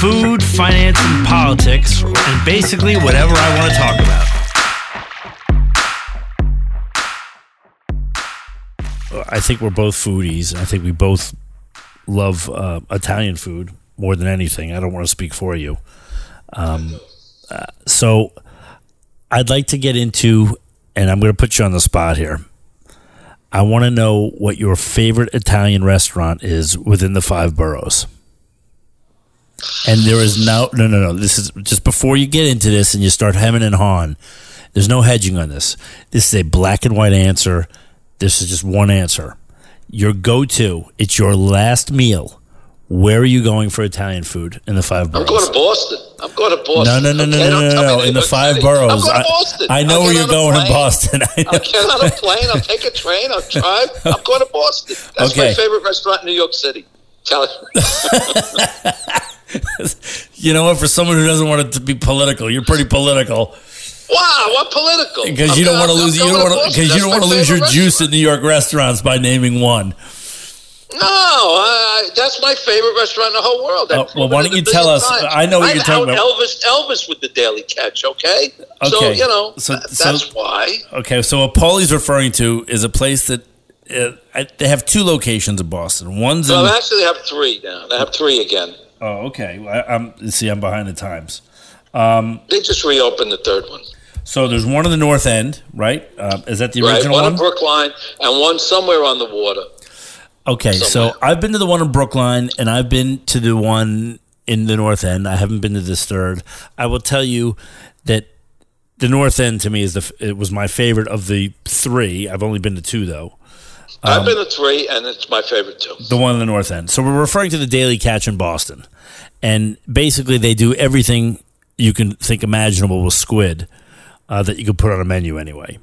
Food, finance, and politics, and basically whatever I want to talk about. I think we're both foodies. I think we both love uh, Italian food more than anything. I don't want to speak for you. Um, uh, so I'd like to get into, and I'm going to put you on the spot here. I want to know what your favorite Italian restaurant is within the five boroughs. And there is no, no, no, no. This is just before you get into this and you start hemming and hawing. There's no hedging on this. This is a black and white answer. This is just one answer. Your go to, it's your last meal. Where are you going for Italian food in the five boroughs? I'm going to Boston. I'm going to Boston. No, no, no, no, okay? no, Don't no, no, In the five City. boroughs. I'm going to Boston. I know I'll where you're going in. Boston. I I'll get on a plane. I'll take a train. I'll drive. I'm going to Boston. That's Okay. my favorite restaurant in New York City. Tell You know what? For someone who doesn't want it to be political, you're pretty political Wow, what political? because you don't want to lose. You don't want Boston. because you don't want to lose your favorite juice restaurant. in New York restaurants by naming one. No, I, that's my favorite restaurant in the whole world. Oh, well, why don't you tell us- times. I know what I've you're talking about. Elvis, Elvis with the Daily Catch. Okay, so Okay. you know So- th- so- that's why. Okay, so what Paulie's referring to is a place that uh, I, they have two locations in Boston. One's in. Well, actually have three now. They have three again. oh, okay. Well, I, I'm see. I'm behind the times. They just reopened the third one. So there's one in the North End, right? Uh, is that the Right, original one one? in Brookline and one somewhere on the water. Okay, so. I've been to the one in Brookline and I've been to the one in the North End. I haven't been to this third. I will tell you that the North End to me is the it was my favorite of the three. I've only been to two though. Um, I've been to three, and it's my favorite too. The one in the North End. So we're referring to the Daily Catch in Boston, and basically they do everything you can think imaginable with squid uh, that you could put on a menu anyway.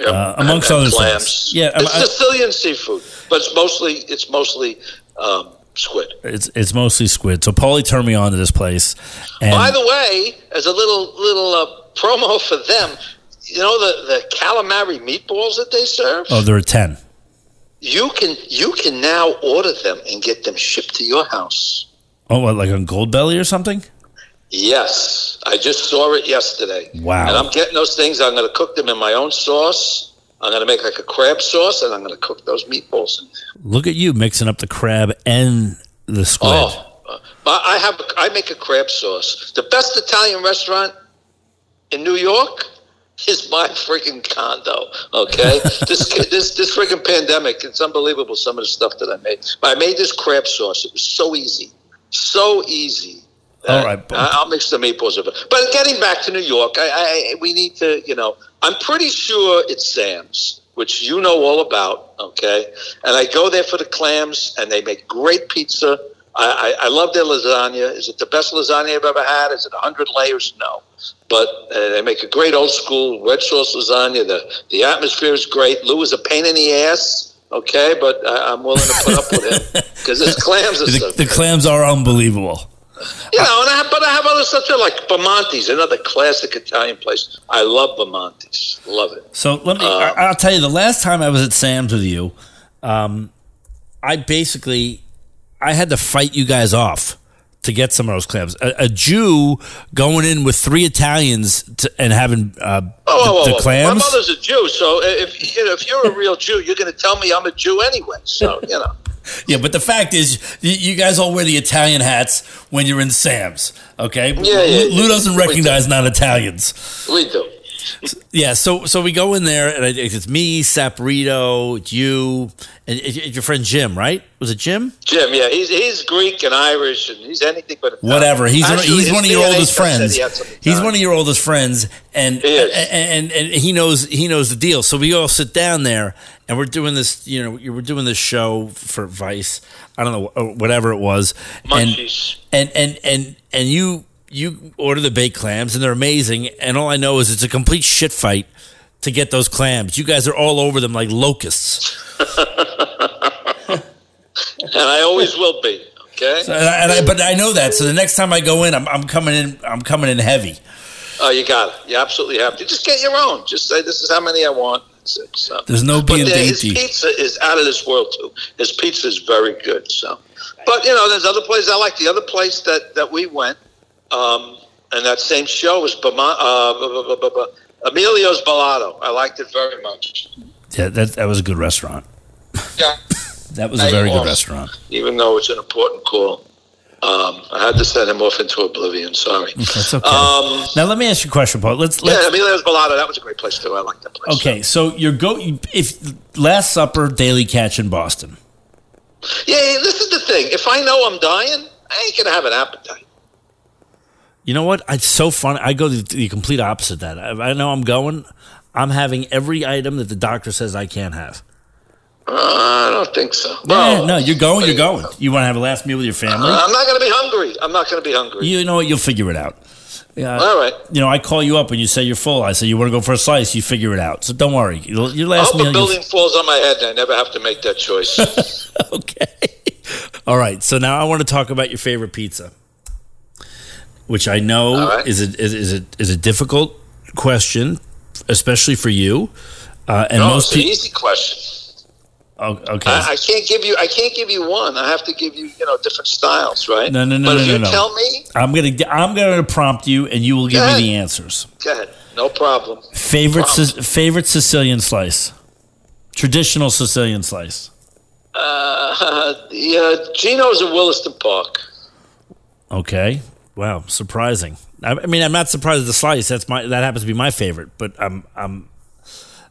Yep. Uh, amongst other things. Yeah, um, it's I- Sicilian seafood, but it's mostly it's mostly um, squid. It's it's mostly squid. So Paulie turned me on to this place, and By the way, as a little little uh, promo for them, you know the the calamari meatballs that they serve. oh, there are ten. You can you can now order them and get them shipped to your house. Oh, what, like on Goldbelly or something? Yes, I just saw it yesterday. Wow. And I'm getting those things. I'm going to cook them in my own sauce. I'm going to make like a crab sauce, and I'm going to cook those meatballs. Look at you mixing up the crab and the squid. Oh, uh, but I have I make a crab sauce. The best Italian restaurant in New York is my freaking condo. Okay, this this this freaking pandemic. It's unbelievable some of the stuff that I made. But I made this crab sauce. It was so easy, so easy. All right, but- I- I'll mix the meatballs of it. But getting back to New York, I, I we need to, you know, I'm pretty sure it's Sam's, which you know all about, okay? And I go there for the clams, and they make great pizza. I, I, I love their lasagna. Is it the best lasagna I've ever had? Is it 100 layers? No. But uh, they make a great old school red sauce lasagna. The, the atmosphere is great. Lou is a pain in the ass, okay? But I, I'm willing to put up with him because his clams are so The, the clams are unbelievable. You know, and I have, but I have other stuff too, like Bamonte's, another classic Italian place. I love Bamonte's, love it. So let me. I, I'll tell you. The last time I was at Sam's with you, um, I basically I had to fight you guys off to get some of those clams. A, a Jew going in with three Italians to, and having uh, Oh, the, the whoa. clams. My mother's a Jew, so if you know, if you're a real Jew, you're going to tell me I'm a Jew anyway. So you know, Yeah, but the fact is, you guys all wear the Italian hats when you're in Sam's. Okay, Yeah, yeah, Lou, yeah. doesn't recognize non-Italians. we do. Yeah, so so we go in there, and it's me, Saporito, it's you, and it's your friend Jim, right? Was it Jim? Jim, yeah, he's he's Greek and Irish, and he's anything but. Whatever. He's Actually, he's one of your DNA oldest friends. he He's one of your oldest friends, and He and, and and he knows he knows the deal. So we all sit down there, and we're doing this. You know, we're doing this show for Vice. I don't know whatever it was, and and and and and you you order the baked clams, and they're amazing. And all I know is it's a complete shit fight to get those clams. You guys are all over them like locusts. and I always will be. Okay. And I, and I, but I know that. So the next time I go in, I'm, I'm coming in. I'm coming in heavy. Oh, you got it. You absolutely have to. Just get your own. Just say this is how many I want. So. There's no But being there- his pizza is out of this world too. His pizza is very good. So, but you know, there's other places I like. The other place that that we went, um, and that same show was Bama, uh, bu- bu- bu- Emilio's Ballato. I liked it very much. Yeah, that that was a good restaurant. Yeah, That was a Hey, very good restaurant. even though it's an important call, um, I had to send him off into oblivion. Sorry. That's okay. Um, now let me ask you a question, Paul. Let's let's yeah, Emilio's Ballato. That was a great place too. I like that place. Okay, so your go if Last Supper Daily Catch in Boston. Yeah, yeah, this is the thing. If I know I'm dying, I ain't gonna have an appetite. You know what? It's so funny. I go the, the complete opposite of that. I, I know I'm going. I'm having every item that the doctor says I can't have. Uh, I don't think so. Yeah, No. no, you're going. You're going. You want to have a last meal with your family? I'm not going to be hungry. I'm not going to be hungry. You know what? You'll figure it out. Yeah. All right. You know, I call you up when you say you're full. I say you want to go for a slice. You figure it out. So don't worry. Your your I last hope meal. a building falls on my head and I never have to make that choice. okay. All right. So now I want to talk about your favorite pizza, which I know right. is a is, is a is a difficult question, especially for you. Uh, and no, most it's an people. easy question. okay. I, I can't give you. I can't give you one. I have to give you, you know, different styles, right? No, no, no, But no, if no, you no. tell me, I'm gonna I'm gonna prompt you, and you will give me the answers. go ahead. No problem. Favorite. Sic- favorite Sicilian slice, traditional Sicilian slice. Uh, the uh, Gino's in Williston Park. Okay. Wow, surprising. I, I mean, I'm not surprised at the slice. That's my that happens to be my favorite, but I'm I'm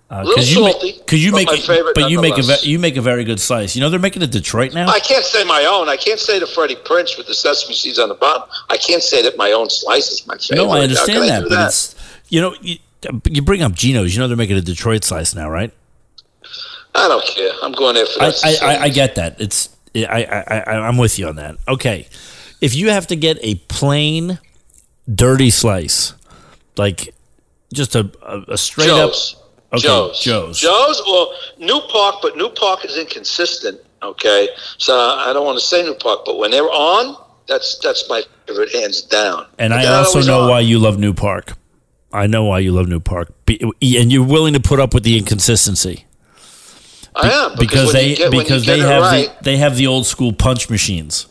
uh, A because you salty, make because you make my favorite but you make a you make a very good slice. You know they're making a Detroit now. I can't say my own. I can't say the Freddie Prince with the sesame seeds on the bottom. I can't say that my own slice is my favorite. no, I understand can I that, but it's you know you, you bring up Gino's. You know they're making a Detroit slice now, right? I don't care. I'm going there for I. I, I, I get that. It's I, I, I I'm with you on that. Okay, if you have to get a plain, dirty slice, like just a a, a straight Joe's. up. Okay, Joe's. Joe's. Joe's or New Park, but New Park is inconsistent. Okay, so I don't want to say New Park, but when they're on, that's that's my favorite, hands down. And I also know on. why you love New Park. I know why you love New Park, Be, and you're willing to put up with the inconsistency I am because when they get, because they have right, the they have the old school punch machines.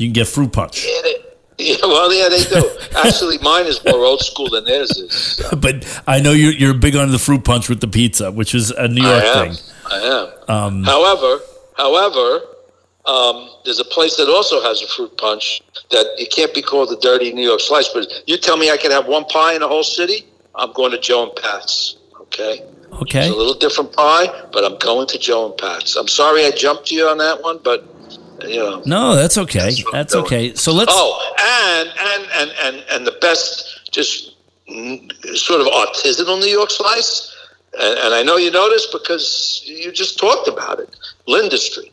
You can get fruit punch, get it. Yeah, well, yeah, they do. Actually, mine is more old school than theirs is. So. but I know you're you're big on the fruit punch with the pizza, which is a New York I am. thing. I am. Um, However, however, um, there's a place that also has a fruit punch that it can't be called the dirty New York slice. But you tell me I can have one pie in the whole city, I'm going to Joe and Pat's. Okay, Okay, it's a little different pie, but I'm going to Joe and Pat's. I'm sorry I jumped you on that one, but no, that's okay. That's That's okay. So let's. Oh, and and and and and the best, just sort of artisanal New York slice. And, and I know you noticed because you just talked about it. L'industrie,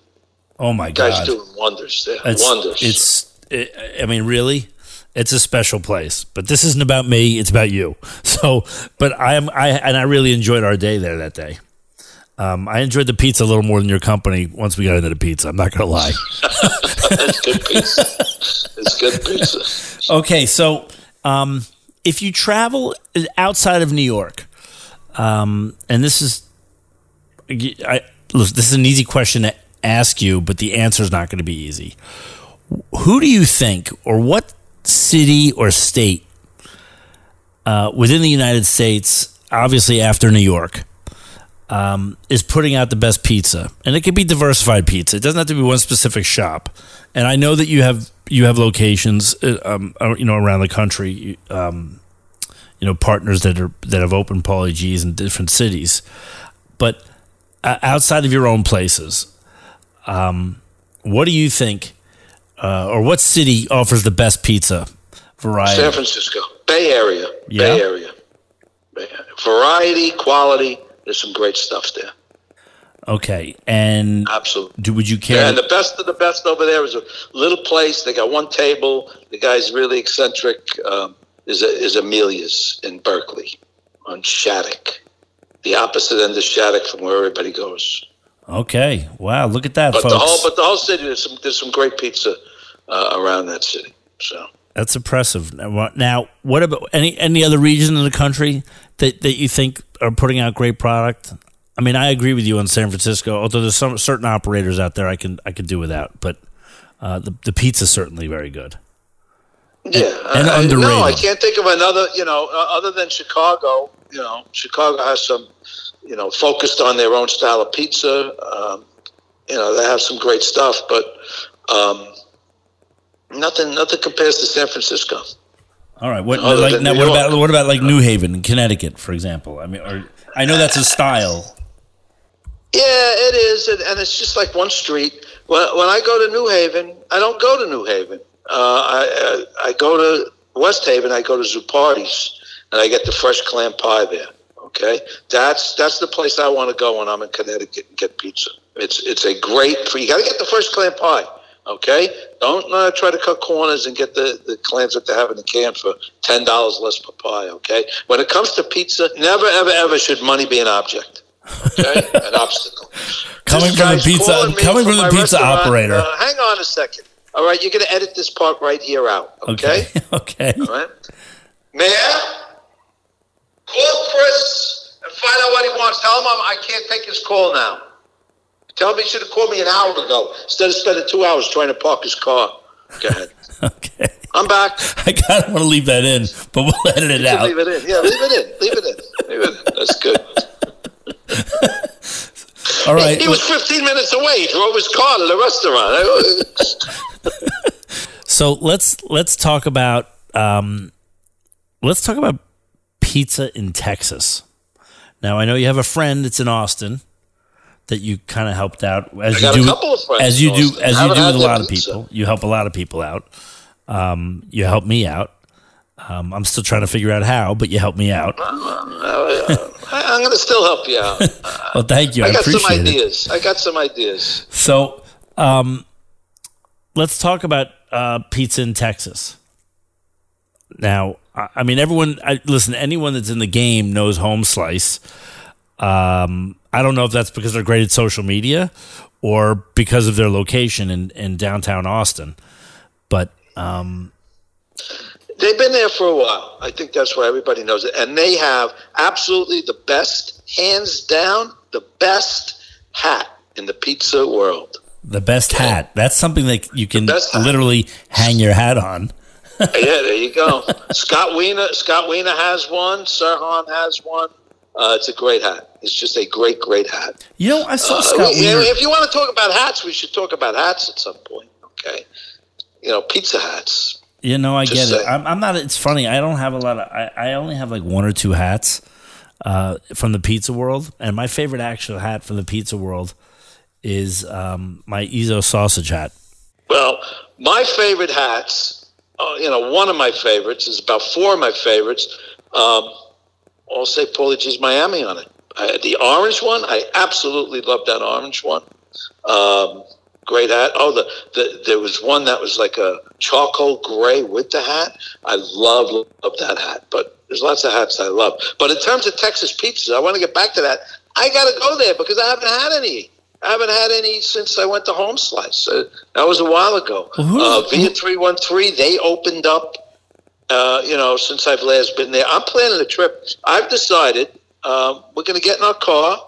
Oh my God! guys doing wonders there. it's wonders. it's. It, I mean, really, it's a special place. But this isn't about me; it's about you. So, but I am I and I really enjoyed our day there that day. Um, I enjoyed the pizza a little more than your company once we got into the pizza. I'm not gonna lie. it's good pizza. it's good pizza. Okay, so um, if you travel outside of New York, um, and this is, I, listen, this is an easy question to ask you, but the answer is not going to be easy. Who do you think, or what city or state uh, within the United States, obviously after New York, um, is putting out the best pizza, and it can be diversified pizza. It doesn't have to be one specific shop. And I know that you have you have locations, uh, um, uh, you know, around the country. Um, you know, partners that are that have opened Paulie Gee's in different cities, but uh, outside of your own places, um, what do you think, uh, or what city offers the best pizza variety? San Francisco, Bay Area, Yeah? Bay Area, Bay Area. variety, quality. There's some great stuff there. Okay, and Absolutely. do would you Yeah, care? and the best of the best over there is a little place. They got one table. The guy's really eccentric. Um, is is Emilia's in Berkeley on Shattuck, the opposite end of Shattuck from where everybody goes. okay, wow, look at that, But folks. the whole but the whole city there's some there's some great pizza uh, around that city. So That's impressive. Now, what- Now, what about any any other region in the country that, that you think are putting out great product? I mean, I agree with you on San Francisco. Although there's some certain operators out there I can I could do without, but uh, the the pizza's certainly very good. Yeah, and I, I- No, I can't think of another. You know, uh, other than Chicago. You know, Chicago has some. You know, focused on their own style of pizza. Um, you know, they have some great stuff, but um, nothing. Nothing compares to San Francisco. All right. What Other like now? What York. about what about like New Haven, Connecticut, for example? I mean, or I know that's a style. Yeah, it is, and, and it's just like one street. When, when I go to New Haven, I don't go to New Haven. Uh, I, I I go to West Haven. I go to Zuppardi's, and I get the fresh clam pie there. Okay, that's that's the place I want to go when I'm in Connecticut and get pizza. It's it's a great. You got to get the fresh clam pie. Okay, don't uh, try to cut corners and get the, the clams that they have in the can for ten dollars less per pie. Okay, when it comes to pizza, never ever ever should money be an object. Okay, an obstacle. Coming This from the pizza- coming from the pizza operator. Uh, hang on a second. All right, you're going to edit this part right here out. Okay. Okay. okay. All right. Mayor, call Chris and find out what he wants. Tell him I'm, I can't take his call now. Tell him he should have called me an hour ago instead of spending two hours trying to park his car. Go ahead. Okay. I'm back. I kind of want to leave that in, but we'll edit it out. Leave it in. Yeah, leave it in. Leave it in. Leave it in. That's good. All right. He was 15 minutes away. He drove his car to the restaurant. So let's let's talk about um, let's talk about pizza in Texas. Now I know you have a friend that's in Austin that you kind of helped out as I you do a couple of friends as you do as you do with a lot of pizza. people. You help a lot of people out. Um, you help me out. Um, I'm still trying to figure out how, but you help me out. I, I'm going to still help you out. Well, thank you. I, I got some appreciate it. ideas. I got some ideas. So, um, let's talk about uh, pizza in Texas. Now, I, I mean, everyone. I, listen, anyone that's in the game knows Home Slice. Um, I don't know if that's because they're great at social media or because of their location in, in downtown Austin. But um, They've been there for a while. I think that's why everybody knows it. And they have absolutely the best, hands down, the best hat in the pizza world. the best hat. That's something that you can hat. literally hang your hat on. yeah, there you go. Scott Wiener, Scott Wiener has one. Sirhan has one. Uh, it's a great hat. It's just a great, great hat. You know, I saw Uh, Scott we- Wiener. if you want to talk about hats, we should talk about hats at some point. Okay, you know, pizza hats. You know, I Just get it. I'm, I'm not. It's funny. I don't have a lot of. I, I only have like one or two hats uh, from the pizza world, and my favorite actual hat from the pizza world is um, my Ezzo sausage hat. Well, my favorite hats, uh, you know, one of my favorites is about four of my favorites. Um, I'll say Paulie Gee's Miami on it. I, the orange one, I absolutely love that orange one. Um, great hat. Oh, the, the there was one that was like a charcoal gray with the hat. I love love that hat. But there's lots of hats I love. But in terms of Texas pizzas, I want to get back to that. I got to go there because I haven't had any. I haven't had any since I went to Home Slice. Uh, that was a while ago. Uh, Via three one three, they opened up. Uh, you know, since I've last been there, I'm planning a trip. I've decided um, we're going to get in our car.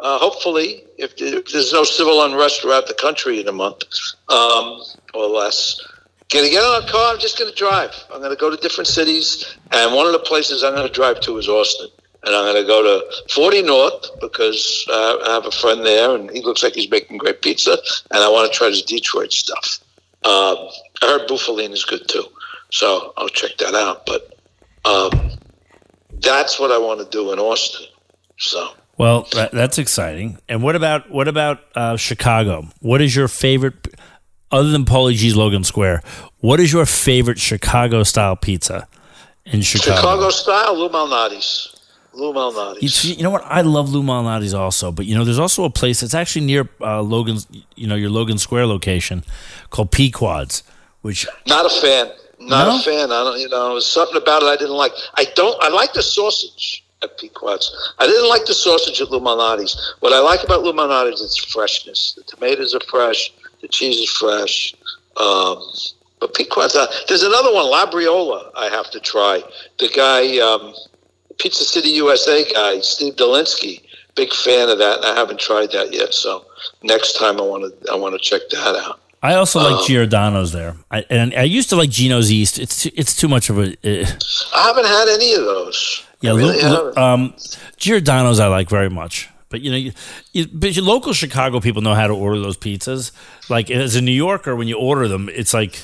Uh, hopefully, if, there's no civil unrest throughout the country in a month um, or less, going to get in our car. I'm just going to drive. I'm going to go to different cities, and one of the places I'm going to drive to is Austin. And I'm going to go to 40 North because uh, I have a friend there, and he looks like he's making great pizza. And I want to try his Detroit stuff. Um, I heard Bufalina is good too, so I'll check that out. But um, that's what I want to do in Austin. So Well, that, that's exciting. And what about what about uh, Chicago? What is your favorite, other than Paulie Gee's Logan Square? What is your favorite Chicago style pizza in Chicago? Chicago style, Lou Malnati's. Lou Malnati's. You, you know what? I love Lou Malnati's also, but you know, there's also a place that's actually near uh, Logan's, you know, your Logan Square location called Pequod's, which Not a fan. Not No? a fan. I don't. You know, there's something about it I didn't like. I don't. I like the sausage at Pequod's. I didn't like the sausage at Lou Malnati's. What I like about Lou Malnati's is its freshness. The tomatoes are fresh. The cheese is fresh. Um, but Pequod's. Uh, there's another one, Labriola. I have to try. The guy, um, Pizza City USA guy, Steve Dolinsky. big fan of that, and I haven't tried that yet. So next time I want to I want to check that out. I also like Um, Giordano's there, I, and I used to like Gino's East. It's too, it's too much of a uh, I haven't had any of those. yeah. Really lo- lo- um, Giordano's I like very much, but you know, you, you, but your local Chicago people know how to order those pizzas. Like as a New Yorker, when you order them, it's like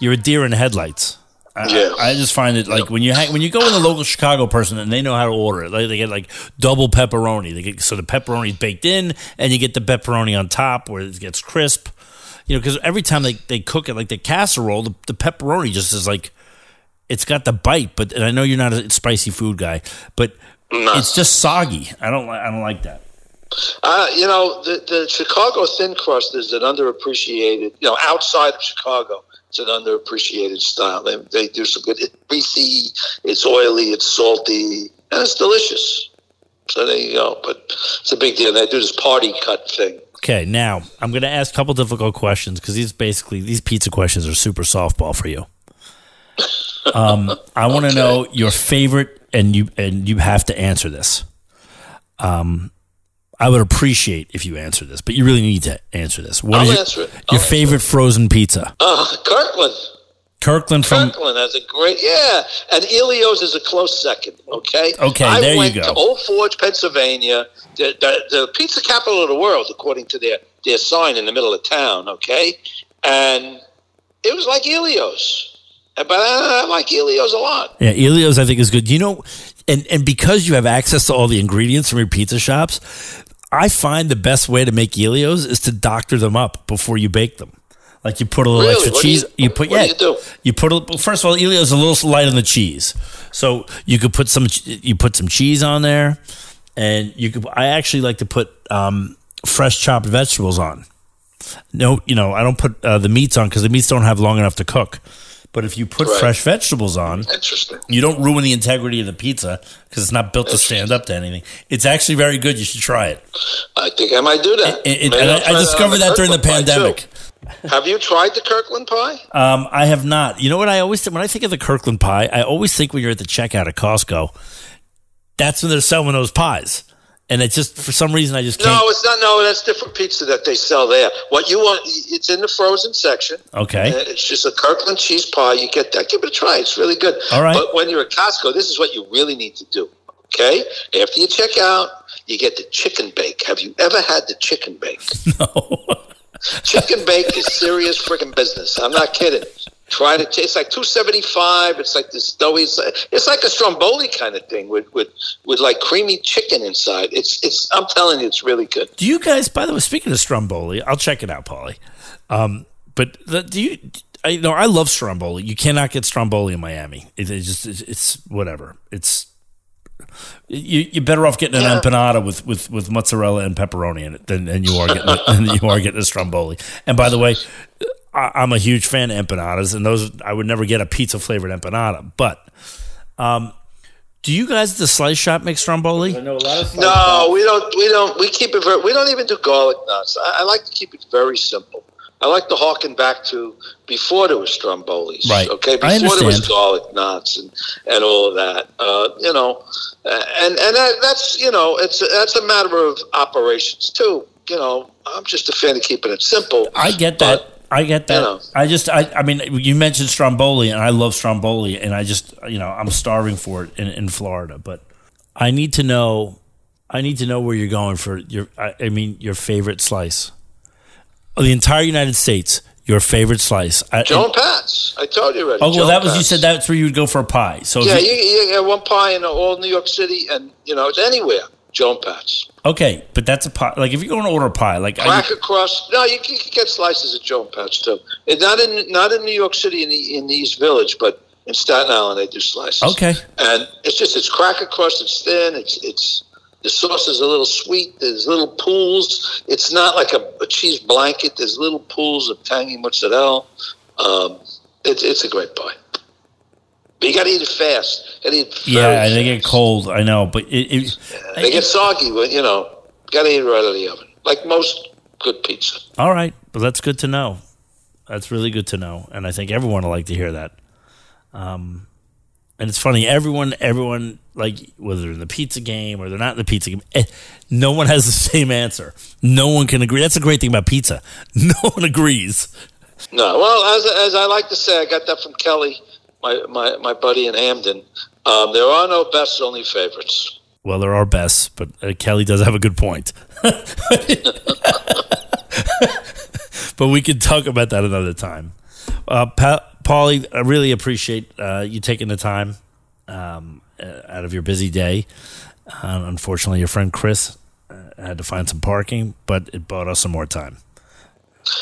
you're a deer in headlights. I, Yeah. I, I just find it like when you hang, when you go with a local Chicago person and they know how to order it, like they get like double pepperoni. They get so the pepperoni's baked in, and you get the pepperoni on top where it gets crisp. You know, because every time they, they cook it, like the casserole, the, the pepperoni just is like it's got the bite. But and I know you're not a spicy food guy, but No. it's just soggy. I don't I don't like that. Uh, you know, the, the Chicago thin crust is an underappreciated, you know, outside of Chicago, it's an underappreciated style. They, they do some good. It's greasy, it's oily, it's salty, and it's delicious. So there you go. But it's a big deal. They do this party cut thing. Okay, now I'm going to ask a couple difficult questions because these basically these pizza questions are super softball for you. Um, I want to Okay. know your favorite, and you and you have to answer this. Um, I would appreciate if you answer this, but you really need to answer this. What I'll is your, it. Your favorite frozen pizza? Uh, Kirkland. Kirkland from Kirkland has a great, yeah, and Elio's is a close second. Okay, Okay, I there you went go. to Old Forge, Pennsylvania, the, the, the pizza capital of the world, according to their their sign in the middle of town. Okay, and it was like Elio's, but I, I like Elio's a lot. Yeah, Elio's I think is good. You know, and and because you have access to all the ingredients from your pizza shops, I find the best way to make Elio's is to doctor them up before you bake them. Like you put a little Really? extra What do you- cheese. You, put yeah. you do? You put a, first of all, Elio's a little light on the cheese, so you could put some you put some cheese on there, and you could. I actually like to put um, fresh chopped vegetables on. No, you know I don't put uh, the meats on because the meats don't have long enough to cook. But if you put Right. fresh vegetables on, Interesting. you don't ruin the integrity of the pizza because it's not built to stand up to anything. It's actually very good. You should try it. I think I might do that. It- it- and I'll I, discovered that during the pandemic. Have you tried the Kirkland pie? Um, I have not. You know what I always think when I think of the Kirkland pie, I always think when you're at the checkout at Costco, that's when they're selling those pies, and it's just for some reason I just can't. No, it's not. No, that's different pizza that they sell there. What you want? It's in the frozen section. Okay. Uh, It's just a Kirkland cheese pie. You get that. Give it a try. It's really good. All right. But when you're at Costco, this is what you really need to do. Okay. After you check out, you get the chicken bake. Have you ever had the chicken bake? No. Chicken bake is serious freaking business. I'm not kidding. Try to. It's like two seventy five. It's like this doughy. It's like, it's like a stromboli kind of thing with with with like creamy chicken inside. It's it's. I'm telling you, it's really good. do you guys? By the way, speaking of Stromboli, I'll check it out, Paulie. Um, but the, do you? I know I love Stromboli. You cannot get Stromboli in Miami. It, just it's, it's whatever. It's you, you're better off getting an Yeah. empanada with, with, with mozzarella and pepperoni in it than, than you are getting than you are getting a Stromboli. And by the way, I, I'm a huge fan of empanadas, and those I would never get a pizza flavored empanada. But um, do you guys at the Slice Shop make Stromboli? I know a lot of No, we don't. We don't. We keep it very. We don't even do garlic nuts. I, I like to keep it very simple. I like to harken back to before there was Strombolis. Right. Okay. Before there was garlic knots and, and all of that. Uh, you know, and and that, that's you know it's a, that's a matter of operations too. You know, I'm just a fan of keeping it simple. I get that. But, I get that. you know. I just, I, I mean, you mentioned Stromboli, and I love Stromboli, and I just, you know, I'm starving for it in, in Florida. But I need to know, I need to know where you're going for your, I, I mean, your favorite slice. Of the entire United States, your favorite slice. I, Joe and Pat's. I told you already. oh, well, Joan that was you said that's where you would go for a pie. So Yeah, you- you, one pie in all New York City, and you know it's anywhere. Joe and Pat's. okay, but that's a pie. Like if you're going to order a pie, like Cracker crust. No, you can, you can get slices at Joe and Pat's too. And not in not in New York City in the in the East Village, but in Staten Island they do slices. okay, And it's just it's cracker crust. It's thin. It's it's the sauce is a little sweet. There's little pools. It's not like a, a cheese blanket. There's little pools of tangy mozzarella. Um, it's it's a great pie. But you got to eat it fast. Eat. it yeah, and they get cold. I know, but it, it, They get soggy, but you know, got to eat it right out of the oven, like most good pizza. All right, but that's good to know. That's really good to know, and I think everyone will like to hear that. Um, and it's funny. Everyone, everyone, like whether they're in the pizza game or they're not in the pizza game, eh, no one has the same answer. No one can agree. That's the great thing about pizza. No one agrees. No, well, as, as I like to say, I got that from Kelly, my, my, my buddy in Hamden. Um, there are no bests, only favorites. Well, there are bests, but uh, Kelly does have a good point. but we can talk about that another time. Uh, pa- Paulie, I really appreciate uh, you taking the time um, uh, out of your busy day. Uh, unfortunately, your friend Chris uh, had to find some parking, but it bought us some more time.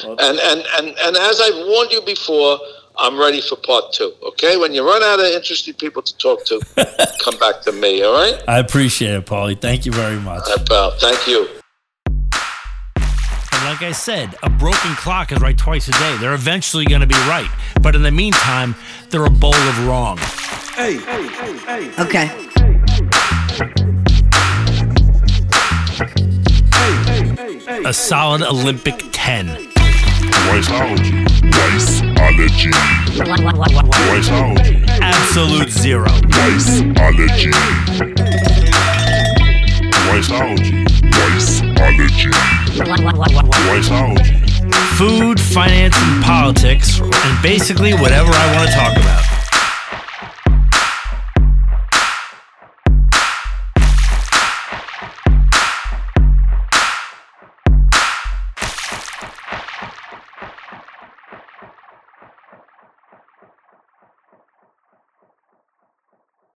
And, and, and, and as I've warned you before, I'm ready for part two. Okay, when you run out of interesting people to talk to, come back to me. All right. I appreciate it, Paulie. Thank you very much. Right, pal. Thank you. And like I said, a broken clock is right twice a day. They're eventually going to be right. But in the meantime, they're a bowl of wrong. Hey. Okay. A solid Olympic 10. Wiseology. Wiseology. Wiseology. Absolute zero. Wiseology. Wiseology. Food, finance, and politics, and basically whatever I want to talk about.